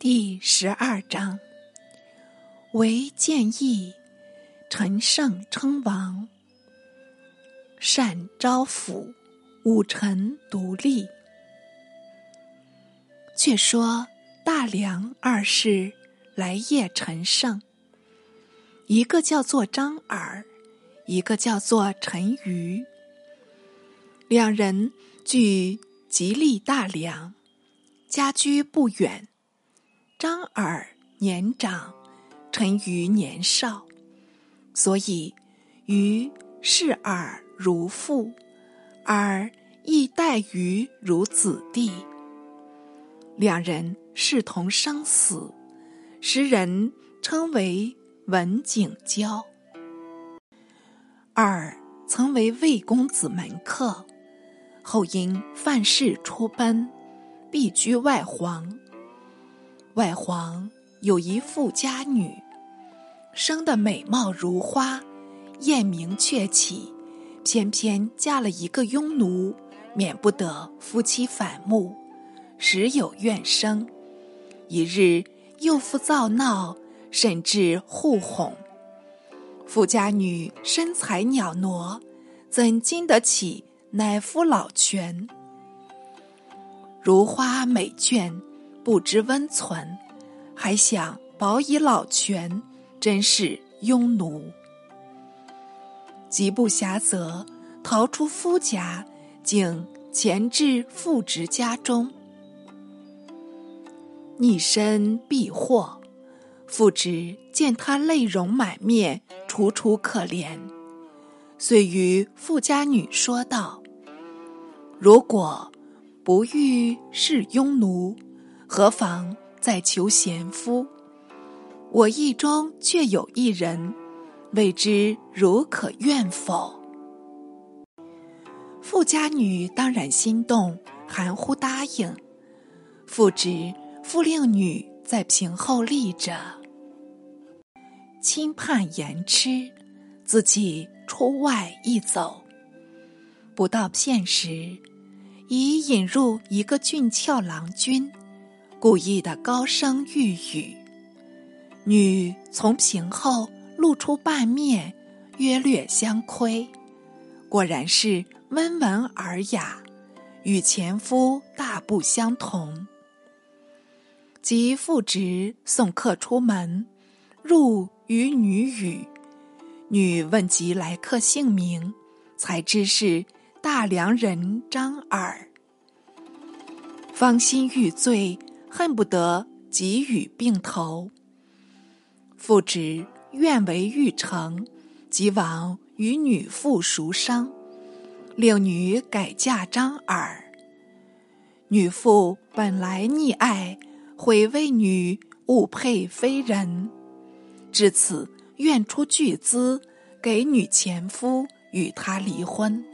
第十二章：为建议，陈胜称王，善招抚，武臣独立。却说大梁二世来谒陈胜，一个叫做张耳，一个叫做陈馀，两人据吉利大梁，家居不远。张耳年长，陈馀年少，所以馀视耳如父，耳亦待馀如子弟。两人视同生死，时人称为文景交。耳曾为魏公子门客，后因犯事出奔，避居外黄。外皇有一富家女，生得美貌如花，艳名鹊起，偏偏嫁了一个庸奴，免不得夫妻反目，时有怨声。一日，幼妇躁闹，甚至互哄。富家女身材袅娜，怎经得起乃夫老拳？如花美眷。不知温存，还想保以老泉，真是庸奴。极不暇则，逃出夫家，竟潜至父侄家中，逆身避祸。父侄见他泪容满面，楚楚可怜，遂与富家女说道：“如果不欲是庸奴。”何妨再求贤夫？我意中却有一人，未知如可愿否？富家女当然心动，含糊答应。父侄复令女在屏后立着，轻盼言痴，自己出外一走，不到片时，已引入一个俊俏郎君。故意的高声欲语，女从屏后露出半面，约略相窥，果然是温文尔雅，与前夫大不相同。即父侄送客出门，入与女语，女问及来客姓名，才知是大梁人张耳，芳心欲醉。恨不得给予并头。父侄愿为玉成，即往与女父赎伤，令女改嫁张耳。女父本来溺爱，悔为女误配非人，至此愿出巨资给女前夫与他离婚。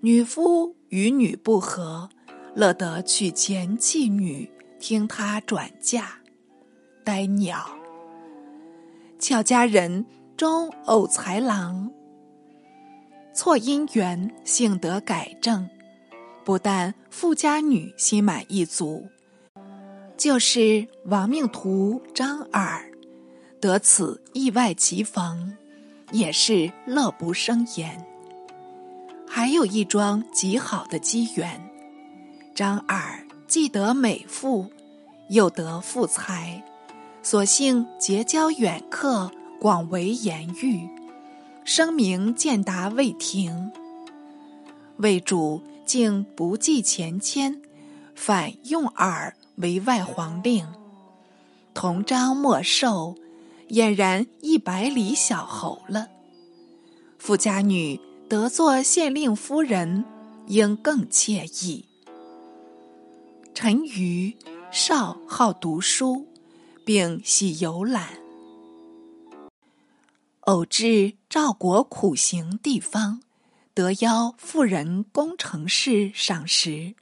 女夫与女不和，乐得娶前妻女。听他转嫁，呆鸟。俏佳人中偶才郎，错姻缘，幸得改正。不但富家女心满意足，就是亡命徒张耳得此意外奇逢，也是乐不生言。还有一桩极好的机缘，张耳。既得美妇，又得富财，索性结交远客，广为言誉，声名渐达魏廷。魏主竟不计前愆，反用耳为外皇令，同章莫寿，俨然一百里小侯了。富家女得做县令夫人，应更惬意。陈馀少好读书，并喜游览。偶至赵国苦行地方，得邀妇人工程氏赏识，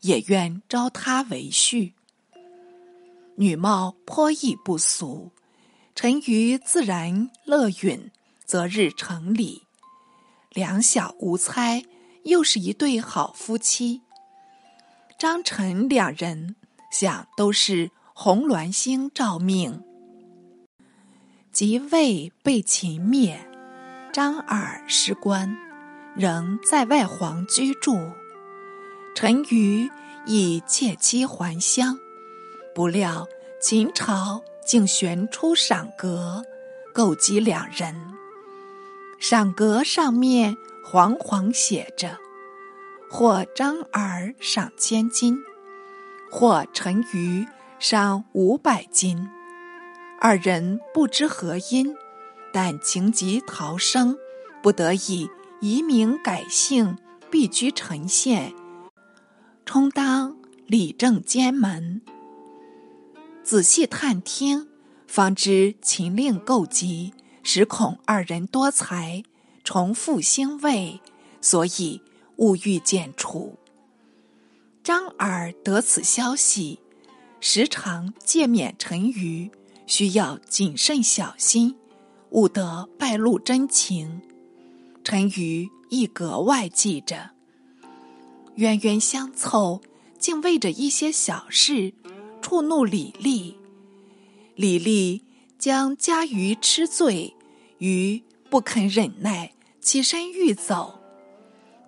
也愿招他为婿。女貌颇亦不俗，陈馀自然乐允，择日成礼。两小无猜，又是一对好夫妻。张陈两人想都是红鸾星照命。即位被秦灭，张耳失官，仍在外皇居住。陈馀已借妻还乡，不料秦朝竟悬出赏格，构击两人。赏格上面黄黄写着：或张耳赏千金，或陈馀赏五百金。二人不知何因，但情急逃生，不得已移名改姓，避居陈县，充当理政监门。仔细探听，方知秦令构急，实恐二人多才，重复兴位，所以勿欲剪除。张耳得此消息，时常诫勉陈馀。需要谨慎小心，勿得败露真情。陈馀亦格外记着。冤冤相凑，竟为着一些小事触怒李丽。李丽将家鱼吃罪，鱼不肯忍耐，起身欲走。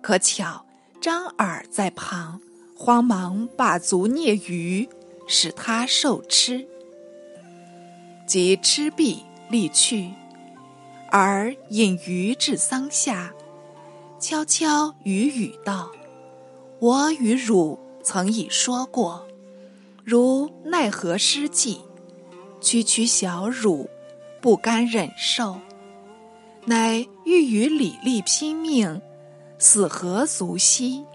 可巧张耳在旁，慌忙把足啮鱼，使他受吃。即吃毕，立去，而引鱼至桑下，悄悄语语道：“我与汝曾已说过，如奈何失计，区区小汝不甘忍受，乃欲与李立拼命，死何足惜？”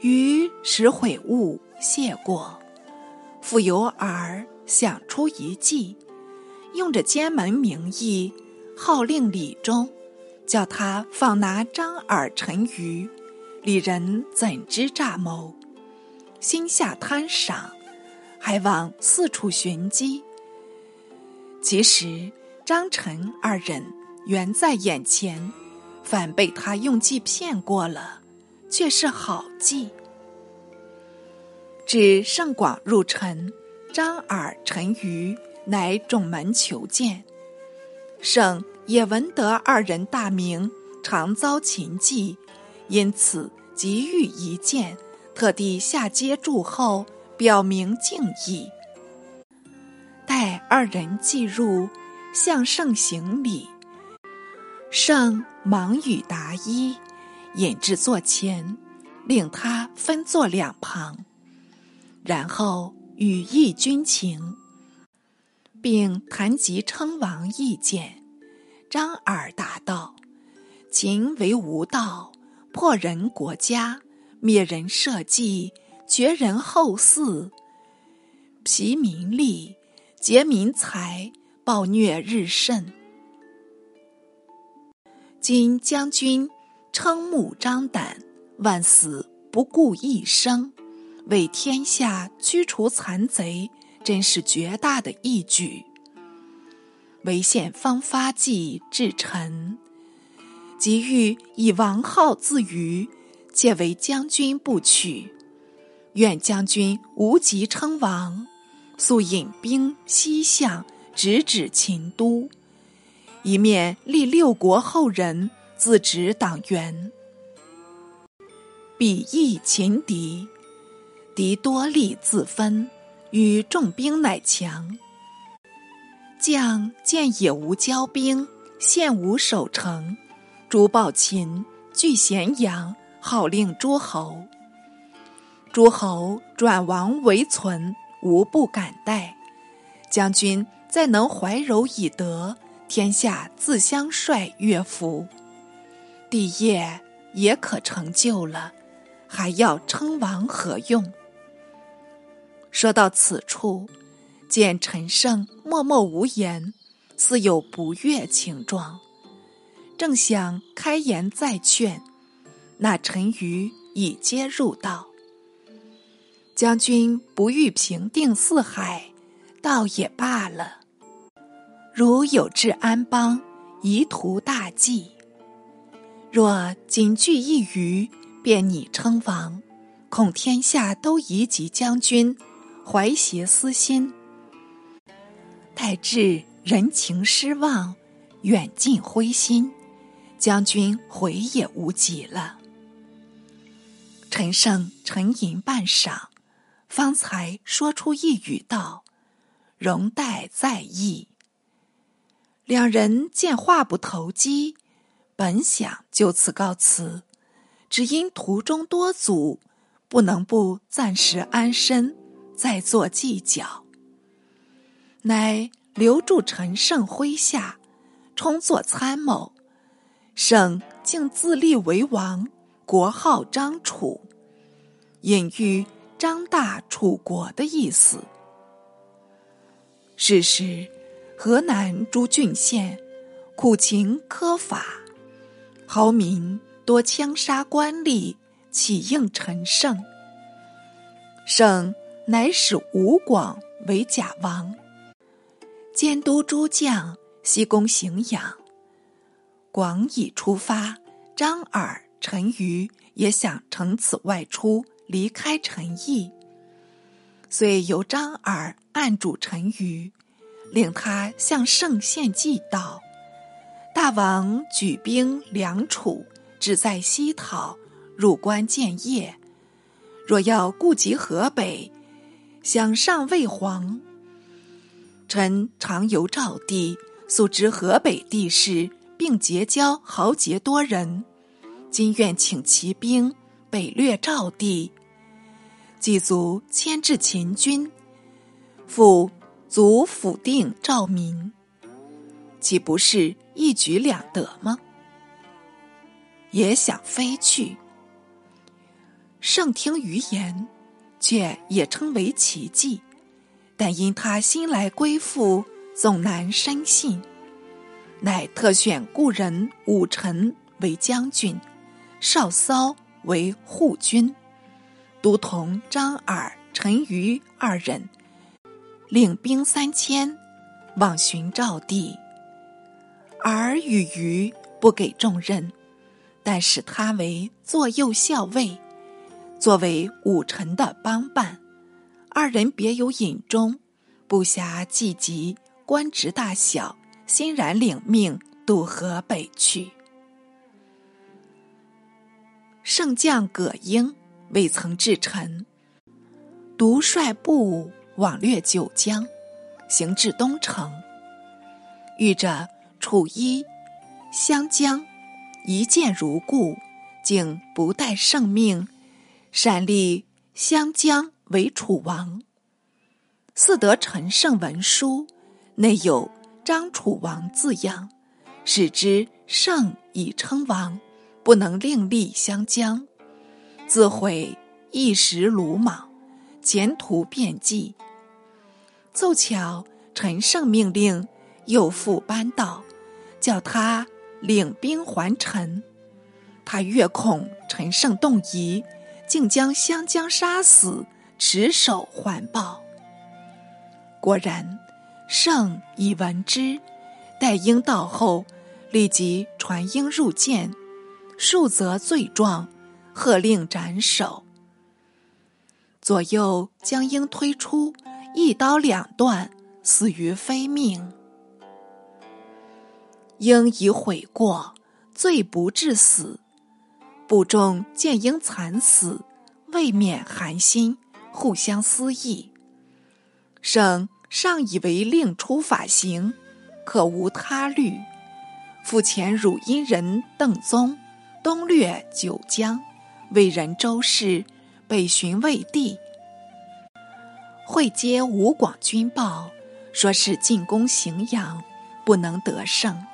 余时悔悟，谢过，复有耳。想出一计，用着监门名义号令李忠，叫他放拿张耳、陈馀。李仁怎知诈谋，心下贪赏，还往四处寻机。其实张、陈二人原在眼前，反被他用计骗过了，却是好计。至盛广入城。张耳、陈馀乃众门求见，圣也闻得二人大名，常遭秦忌，因此急欲一见，特地下阶祝后，表明敬意。待二人进入，向圣行礼，圣忙与答揖，引至座前，令他分坐两旁，然后。语议军情，并谈及称王意见。张耳答道：“秦为无道，破人国家，灭人社稷，绝人后嗣，疲民力，竭民财，暴虐日甚。今将军瞠目张胆，万死不顾一生。”为天下驱除残贼，真是绝大的义举。唯献方发计至臣，即欲以王号自娱，皆为将军不取。愿将军无极称王，速引兵西向，直指秦都，一面立六国后人自执党员，比翼擒敌。敌多力自分，与重兵乃强。将见也无骄兵，现无守城。诸暴秦据咸阳，号令诸侯。诸侯转亡为存，无不敢戴。将军再能怀柔以德，天下自相率乐服。帝业也可成就了，还要称王何用？说到此处，见陈胜默默无言，似有不悦情状，正想开言再劝，那陈馀已接入道：“将军不欲平定四海，倒也罢了。如有志安邦，宜图大计。若仅据一隅，便拟称王，恐天下都疑及将军。”怀邪私心，待至人情失望，远近灰心，将军悔也无及了。陈胜沉吟半晌，方才说出一语道：“容待再议。”两人见话不投机，本想就此告辞，只因途中多阻，不能不暂时安身。再做计较，乃留住陈胜麾下，充作参谋。胜竟自立为王，国号张楚，隐喻张大楚国的意思。是时，河南诸郡县苦情苛法，豪民多枪杀官吏，起应陈胜。胜。乃使吴广为假王，监督诸将，西宫荥阳。广已出发，张耳、陈馀也想乘此外出，离开陈邑。遂由张耳按住陈馀，令他向圣献祭道：“大王举兵梁楚，只在西讨，入关建业。若要顾及河北。”想上魏皇，臣常游赵地，素知河北地势，并结交豪杰多人。今愿请骑兵北掠赵地，祭足牵制秦军，复足辅定赵民，岂不是一举两得吗？也想飞去，圣听余言。却也称为奇迹，但因他新来归附，总难深信，乃特选故人武臣为将军，少骚为护军，都同张耳、陈馀二人，领兵三千，往寻赵地。耳与馀不给重任，但使他为左右校尉。作为武臣的帮办，二人别有隐衷，不暇计及官职大小，欣然领命渡河北去。圣将葛英未曾至陈，独率部往略九江，行至东城，遇着楚一、湘江，一见如故，竟不待圣命。闪立湘江为楚王，似得陈胜文书，内有张楚王字样，使之胜已称王，不能另立湘江，自悔一时鲁莽，前途变计。凑巧陈胜命令右副班道，叫他领兵还陈，他越恐陈胜动疑。竟将湘江杀死，持手环抱。果然，圣已闻之，待英到后，立即传英入见，数则罪状，喝令斩首。左右将鹰推出，一刀两断，死于非命。应已悔过，罪不至死。部众见鹰惨死，未免寒心，互相思议。圣尚以为令出法刑，可无他虑。复遣汝阴人邓宗东掠九江，为人周氏，北巡魏地。会接吴广军报，说是进攻荥阳，不能得胜。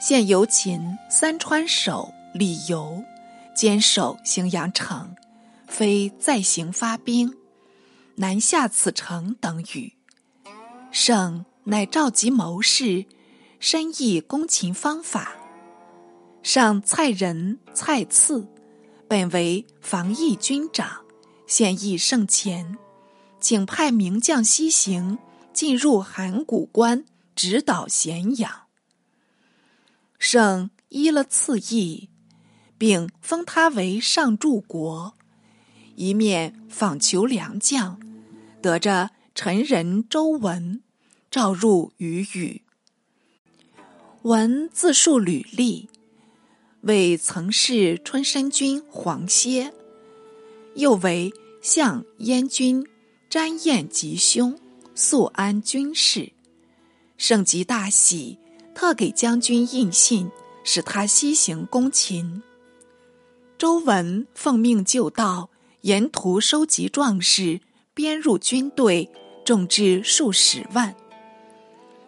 现由秦三川守。李由坚守荥阳城，非再行发兵南下此城等语。圣乃召集谋士，深议攻秦方法。上蔡仁、蔡赐本为防疫军长，现役圣前，请派名将西行，进入函谷关，直捣咸阳。圣依了赐意。并封他为上柱国，一面访求良将，得着陈人周文，召入于宇。文自述履历，为曾是春申君黄歇，又为相燕军瞻燕吉凶，肃安军事。盛极大喜，特给将军印信，使他西行攻秦。周文奉命就道，沿途收集壮士，编入军队，众至数十万。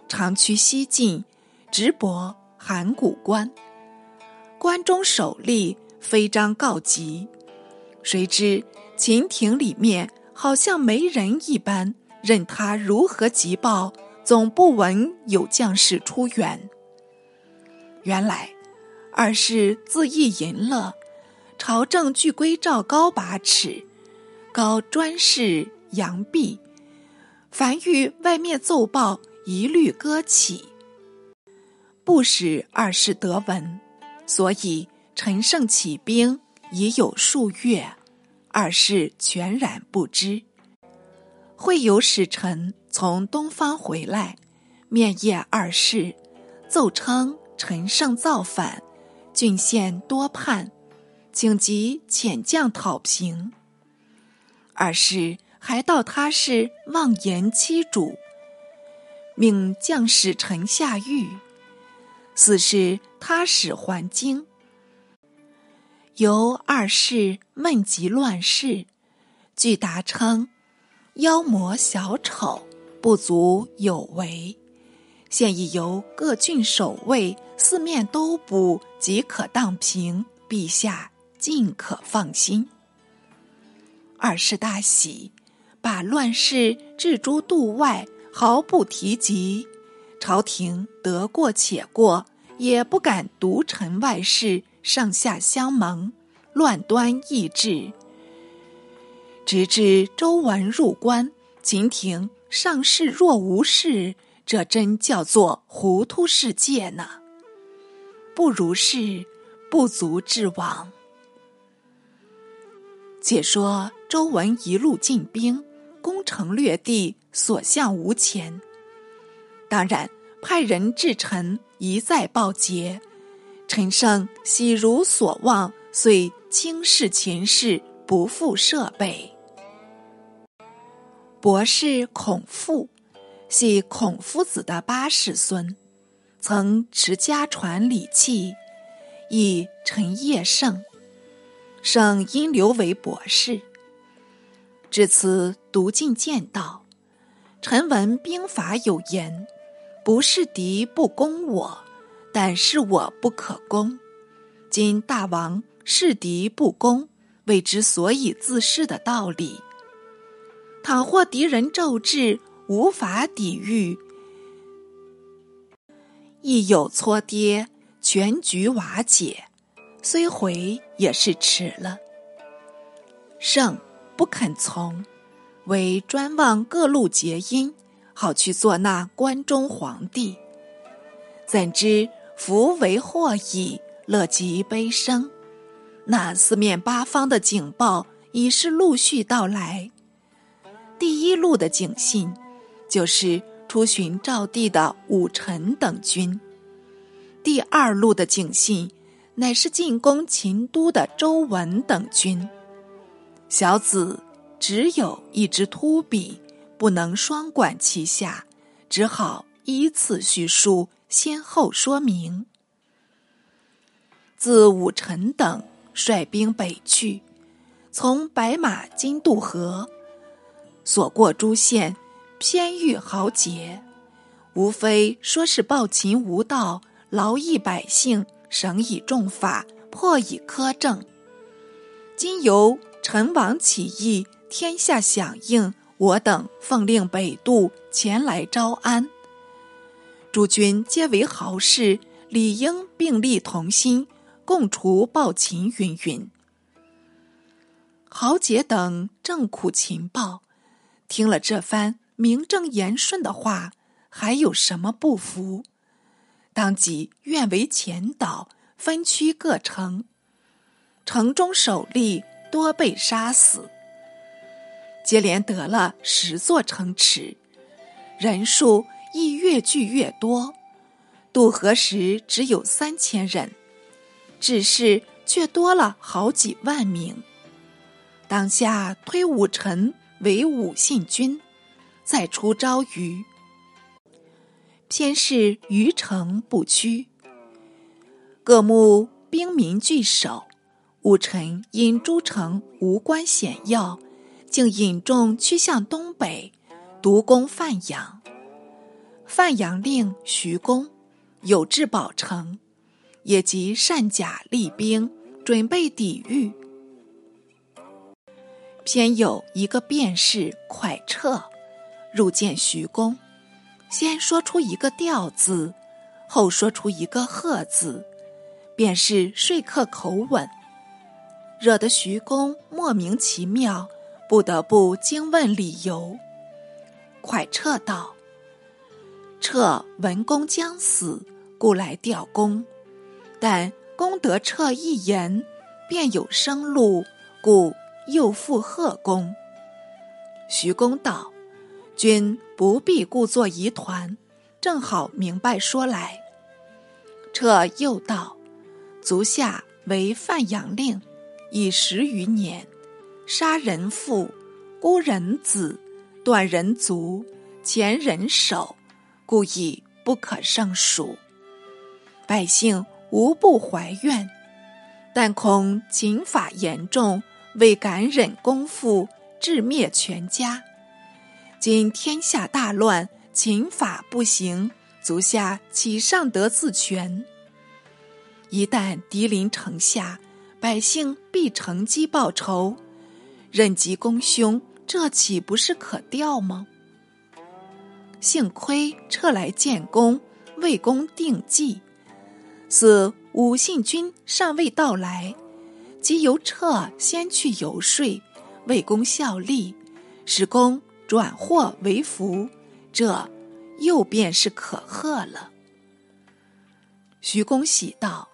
长驱西进，直驳函谷关。关中守吏飞章告急，谁知秦庭里面好像没人一般，任他如何急报，总不闻有将士出援。原来二世自意淫乐。朝政俱归赵高把尺，高专事扬弊，凡遇外面奏报，一律搁起，不使二世得闻。所以陈胜起兵已有数月，二世全然不知。会有使臣从东方回来，面谒二世，奏称陈胜造反，郡县多叛。请即遣将讨平。二是还道他是妄言欺主，命将使臣下狱。四是他使还京，由二世问及乱世，据答称妖魔小丑不足有为，现已由各郡守卫四面都捕，即可荡平。陛下。尽可放心。二世大喜，把乱世置诸度外，毫不提及。朝廷得过且过，也不敢独陈外事，上下相蒙，乱端易治。直至周文入关，秦廷尚视若无事，这真叫做糊涂世界呢。不如是，不足至往。且说周文一路进兵，攻城略地，所向无前。当然派人至陈，一再报捷。陈胜喜如所望，遂轻视秦氏，不复设备。博士孔父，系孔夫子的八世孙，曾持家传礼器，以陈业胜。省因留为博士。至此读尽剑道，臣闻兵法有言：“不是敌不攻我，但是我不可攻。”今大王是敌不攻，谓之所以自恃的道理。倘或敌人骤至，无法抵御，亦有搓跌，全局瓦解。虽回也是迟了。圣不肯从，唯专望各路结因，好去做那关中皇帝。怎知福为祸矣，乐极悲生。那四面八方的警报已是陆续到来。第一路的警信，就是出巡赵地的武臣等军；第二路的警信。乃是进攻秦都的周文等军，小子只有一支秃笔，不能双管齐下，只好依次叙述，先后说明。自武臣等率兵北去，从白马经渡河，所过诸县，偏遇豪杰，无非说是暴秦无道，劳役百姓。绳以重法，破以苛政。今由陈王起义，天下响应，我等奉令北渡，前来招安。诸君皆为豪士，理应并力同心，共除暴秦。云云。豪杰等正苦秦报，听了这番名正言顺的话，还有什么不服？当即愿为前导，分区各城，城中首吏多被杀死。接连得了十座城池，人数亦越聚越多。渡河时只有三千人，只是却多了好几万名。当下推武臣为武信军，再出招于，偏是余城不屈，各目兵民拒守。武臣因诸城无关险要。竟引众趋向东北，独攻范阳。范阳令徐公有志保城，也即善甲厉兵，准备抵御。偏有一个便士蒯彻入见徐公，先说出一个调字，后说出一个贺字，便是说客口吻，惹得徐公莫名其妙。不得不惊问理由。蒯彻道：“彻闻公将死，故来吊公。但公得彻一言，便有生路，故又复贺公。”徐公道：“君不必故作疑团，正好明白说来。”彻又道：“足下为范阳令，已十余年。”杀人父，孤人子，断人足，钳人手，故已不可胜数。百姓无不怀怨，但恐秦法严重，未敢忍功父，致灭全家。今天下大乱，秦法不行，足下岂尚得自全？一旦敌临城下，百姓必乘机报仇。任及公兄，这岂不是可吊吗？幸亏撤来建功，为公定计。似武信君尚未到来，即由撤先去游说，为公效力，使公转祸为福，这又便是可贺了。徐公喜道：“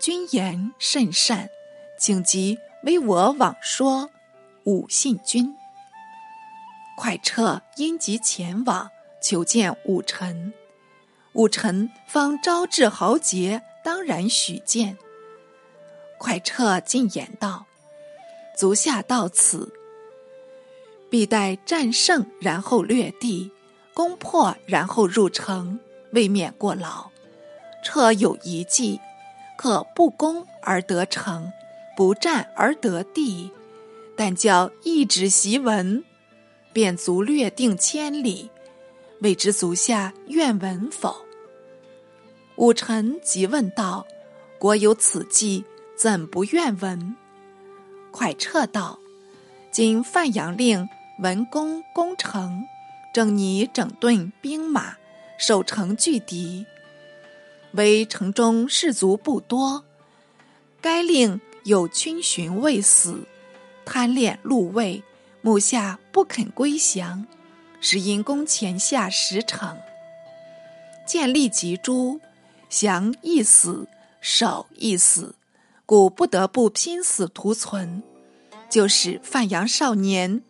君言甚善，请即为我往说。”武信君，快撤因急前往求见武臣。武臣方招致豪杰，当然许见。快撤进言道：“足下到此，必待战胜，然后略地，攻破，然后入城，未免过劳。撤有一计，可不攻而得城，不战而得地。”但叫一纸檄文，便足略定千里。未知足下愿闻否？武臣即问道：“国有此计，怎不愿闻？”蒯彻道：“今范阳令文公攻城，正拟整顿兵马，守城拒敌。唯城中士卒不多，该令有军巡未死。”贪恋禄位，目下不肯归降，是因公前下十城，见利及诛，降亦死，守亦死，故不得不拼死图存。就使范阳少年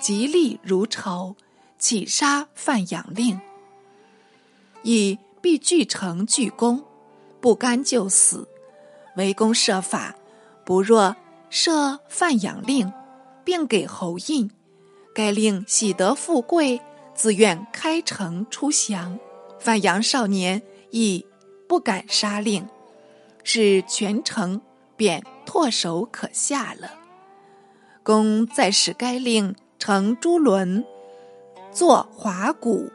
极力如仇，起杀范阳令，以必据城拒攻，不甘就死，围攻设法，不若。设范阳令，并给侯印。该令喜得富贵，自愿开城出降。范阳少年亦不敢杀令，使全城便唾手可下了。公再使该令乘朱轮，坐华鼓，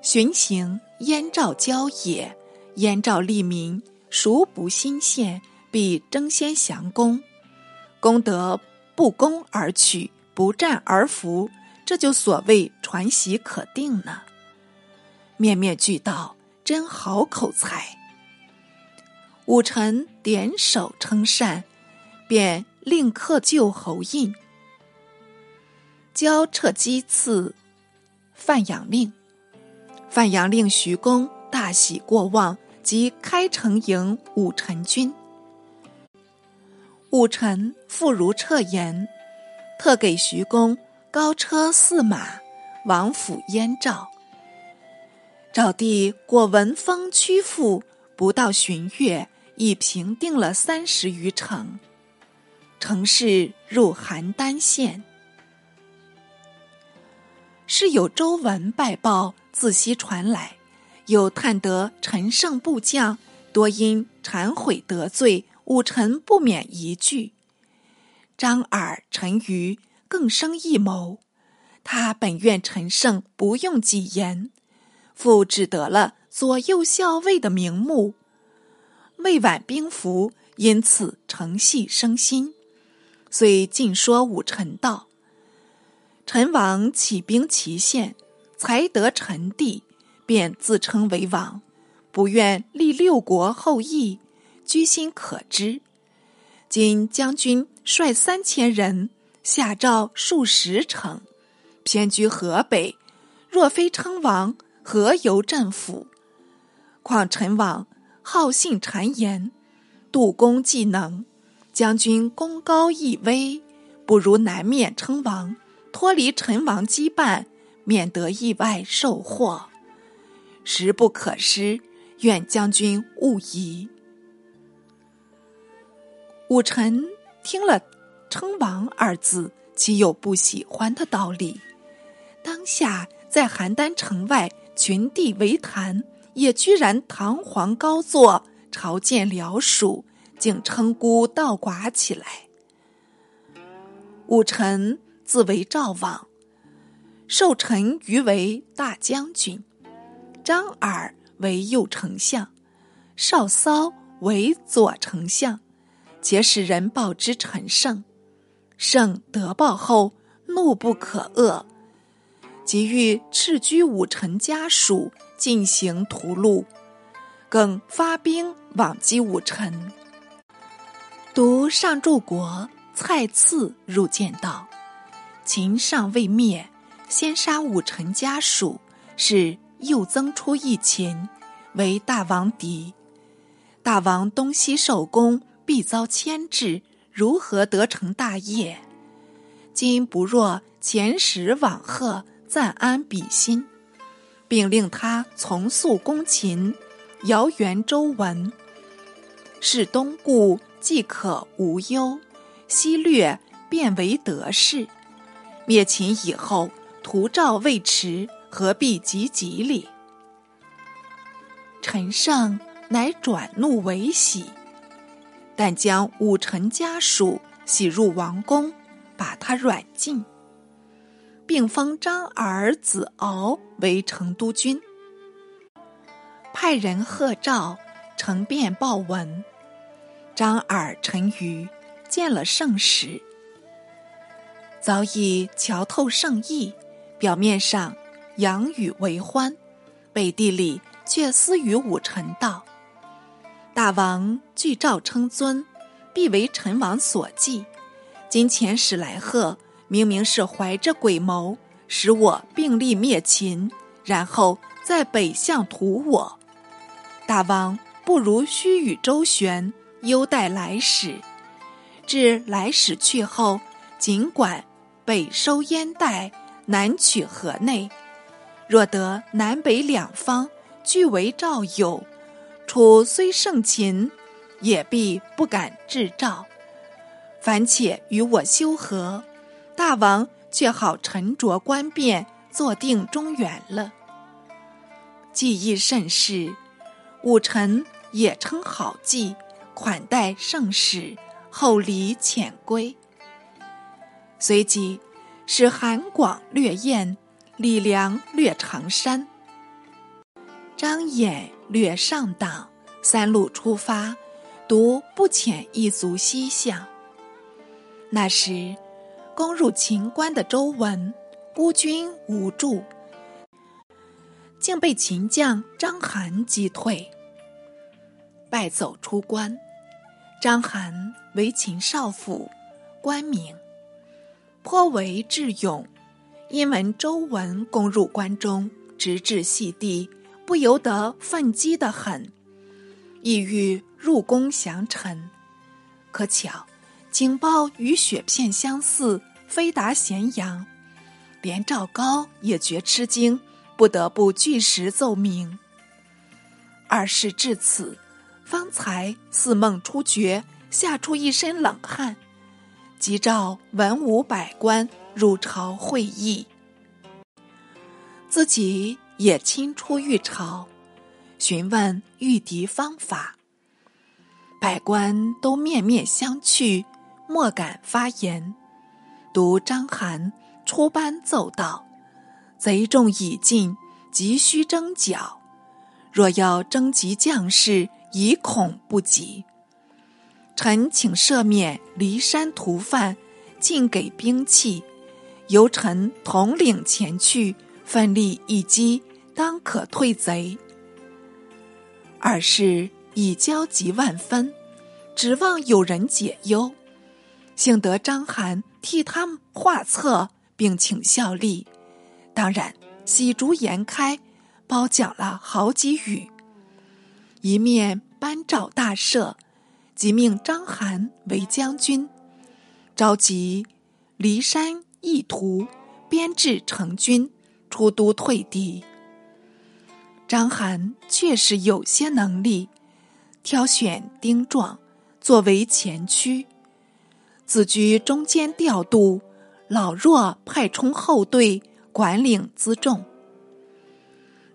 巡行燕赵郊野，燕赵利民，孰不新鲜？必争先降功，功得不攻而取，不战而服，这就所谓传习可定呢。面面俱到，真好口才。武臣点首称善，便令客救侯印，交撤击赐范阳令。范阳令徐公大喜过望，即开城迎武臣军。武臣复如彻言，特给徐公高车驷马，王府燕赵。赵帝果闻风屈服，不到旬月，已平定了三十余城，城市入邯郸县。是有周文败报自西传来，有探得陈胜部将多因忏悔得罪武臣，不免一惧。张耳、陈馀更生异谋。他本愿陈胜不用己言，复只得了左右校尉的名目。魏晚兵符，因此乘隙生心，遂尽说武臣道。陈王起兵齐县，才得陈地，便自称为王，不愿立六国后裔，居心可知。今将军率三千人下诏数十城，偏居河北，若非称王，何由镇府？况陈王好信谗言，杜公既能，将军功高义威，不如南面称王。脱离陈王羁绊，免得意外受祸，时不可失。愿将军勿疑。武臣听了“称王”二字，岂有不喜欢的道理？当下在邯郸城外群帝围谈，也居然堂皇高坐，朝见僚属，竟称孤道寡起来。武臣。自为赵王，受陈馀为大将军，张耳为右丞相，少骚为左丞相。且使人报之陈胜，胜得报后怒不可遏，即欲斥居武臣家属，进行屠戮，更发兵往击武臣。独上柱国蔡赐入见道。秦尚未灭，先杀武臣家属，是又增出一秦，为大王敌。大王东西受攻，必遭牵制，如何得成大业？今不若遣使往贺，暂安彼心，并令他从速攻秦，遥援周文，是东顾即可无忧，西略便为得势。灭秦以后，图赵未迟，何必急急哩？陈胜乃转怒为喜，但将武臣家属洗入王宫，把他软禁，并封张儿子敖为成都君，派人贺诏，呈便报闻。张耳、陈馀见了圣使。早已瞧透圣意，表面上养语为欢，背地里却私语武臣道：“大王据赵称尊，必为陈王所忌。今遣使来贺，明明是怀着鬼谋，使我并力灭秦，然后在北向屠我。大王不如须与周旋，优待来使。至来使去后，尽管。”北收燕代，南取河内。若得南北两方俱为赵友，楚虽胜秦，也必不敢制赵。凡且与我修和，大王却好沉着观变，坐定中原了。计议甚是，武臣也称好计，款待圣使，后礼遣归。随即，使韩广略燕，李良略长山，张衍略上党，三路出发，独不遣一卒西向。那时，攻入秦关的周文孤军无助，竟被秦将章邯击退，败走出关。章邯为秦少府，官名。颇为智勇，因闻周文攻入关中，直至细地，不由得愤激的很，意欲入宫降臣。可巧，警报与雪片相似，飞达咸阳，连赵高也觉吃惊，不得不据实奏明。二事至此，方才似梦初觉，吓出一身冷汗，即召文武百官入朝会议，自己也亲出御朝，询问御敌方法。百官都面面相觑，莫敢发言。独张邯出班奏道：“贼众已尽，急需征剿。若要征集将士，以恐不及。臣请赦免骊山屠犯，尽给兵器，由臣统领前去，奋力一击，当可退贼。”二是。已焦急万分，指望有人解忧。幸得张邯替他画策，并请效力，当然喜逐颜开，褒奖了好几语。一面颁诏大赦，即命张邯为将军，召集骊山义徒，编制成军，出都退敌。张邯确实有些能力。挑选丁壮作为前驱，自居中间调度，老弱派充后队，管领辎重。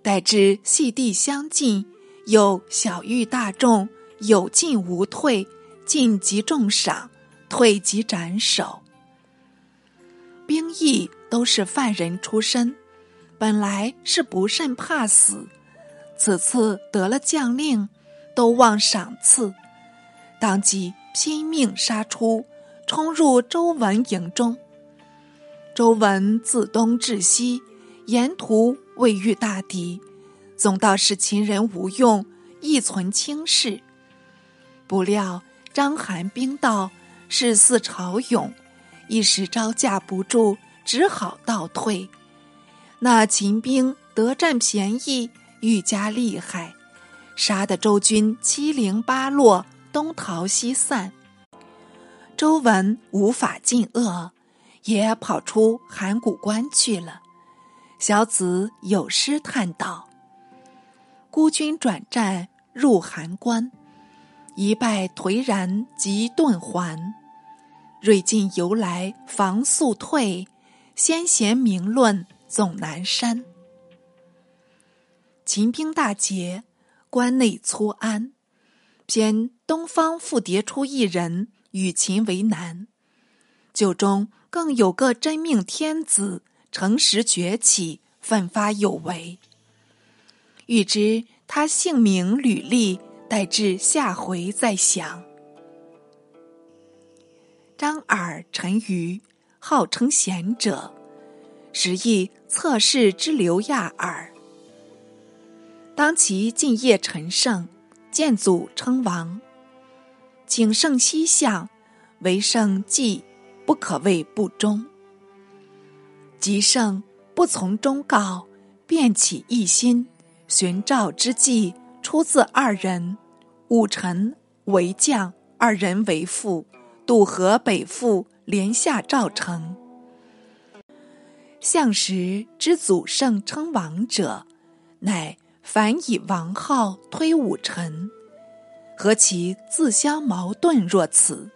待至细地相近，有小谕大众，有进无退，进即重赏，退即斩首。兵役都是犯人出身，本来是不甚怕死，此次得了将令。都望赏赐，当即拼命杀出，冲入周文营中。周文自东至西，沿途未遇大敌，总道是秦人无用，亦存轻视。不料章邯兵到，势似潮涌，一时招架不住，只好倒退。那秦兵得占便宜，愈加厉害。杀得周军七零八落，东逃西散。周文无法进恶，也跑出函谷关去了。小子有诗叹道：“孤军转战入函关，一败颓然即遁还。锐进犹来防速退，先贤名论总南山。”秦兵大捷。关内粗安，偏东方复迭出一人与秦为难。酒中更有个真命天子，乘时崛起，奋发有为。欲知他姓名履历，待至下回再详。张耳、陈馀，号称贤者，实亦侧室之流亚耳。当其进谒陈胜，见祖称王，请圣西向，为圣祭，不可谓不忠。及圣不从忠告，便起异心，寻赵之计出自二人：武臣为将，二人为父，渡河北赴，连下赵城。相时之祖圣称王者，乃。凡以王号推武臣，何其自相矛盾若此？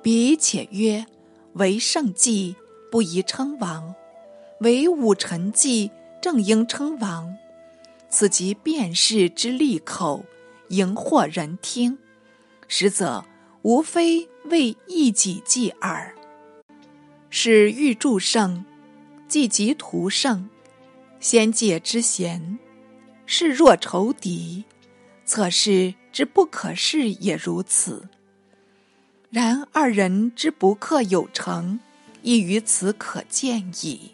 彼且曰：为圣祭不宜称王，为武臣祭正应称王。此即辩士之利口，迎惑人听。实则无非为一己计耳。是欲助圣，即即图圣。仙界之贤，视若仇敌；侧室之不可视也如此。然二人之不克有成，亦于此可见矣。